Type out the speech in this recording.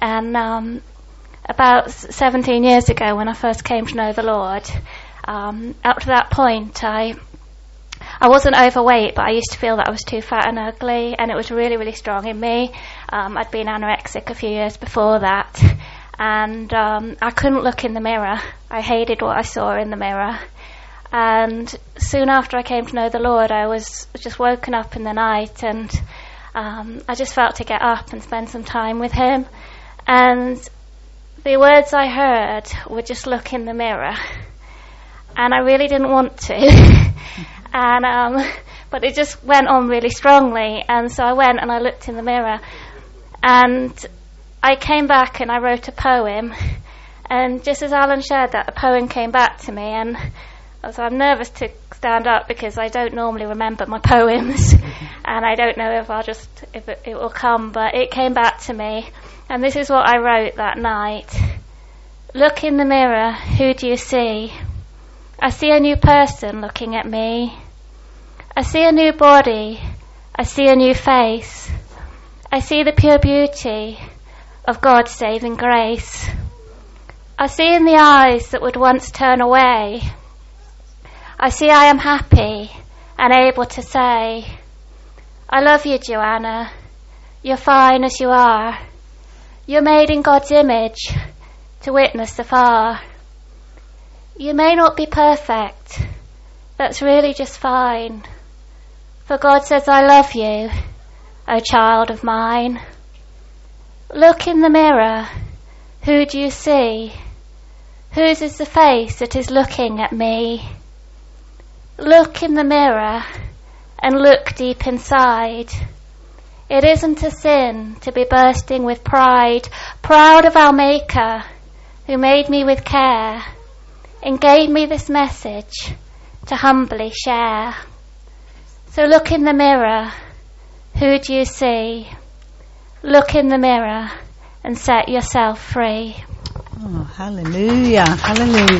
And um, about 17 years ago, when I first came to know the Lord, um, up to that point, I I wasn't overweight, but I used to feel that I was too fat and ugly, and it was really, really strong in me. Um, I'd been anorexic a few years before that, and um, I couldn't look in the mirror. I hated what I saw in the mirror. And soon after I came to know the Lord, I was just woken up in the night, and um, I just felt to get up and spend some time with Him. And the words I heard were just look in the mirror, and I really didn't want to. and um, but it just went on really strongly, and so I went and I looked in the mirror, and I came back and I wrote a poem, and just as Alan shared that, the poem came back to me, and so I'm nervous to stand up because I don't normally remember my poems, and I don't know if I'll just if it, it will come, but it came back to me, and this is what I wrote that night. Look in the mirror, who do you see? I see a new person looking at me. I see a new body. I see a new face. I see the pure beauty of God's saving grace. I see in the eyes that would once turn away. I see I am happy and able to say, I love you, Joanna. You're fine as you are. You're made in God's image to witness afar. You may not be perfect. That's really just fine. For God says, I love you, O child of mine. Look in the mirror. Who do you see? Whose is the face that is looking at me? Look in the mirror and look deep inside. It isn't a sin to be bursting with pride, proud of our Maker who made me with care and gave me this message to humbly share. So look in the mirror. Who do you see? Look in the mirror and set yourself free. Oh, hallelujah, hallelujah.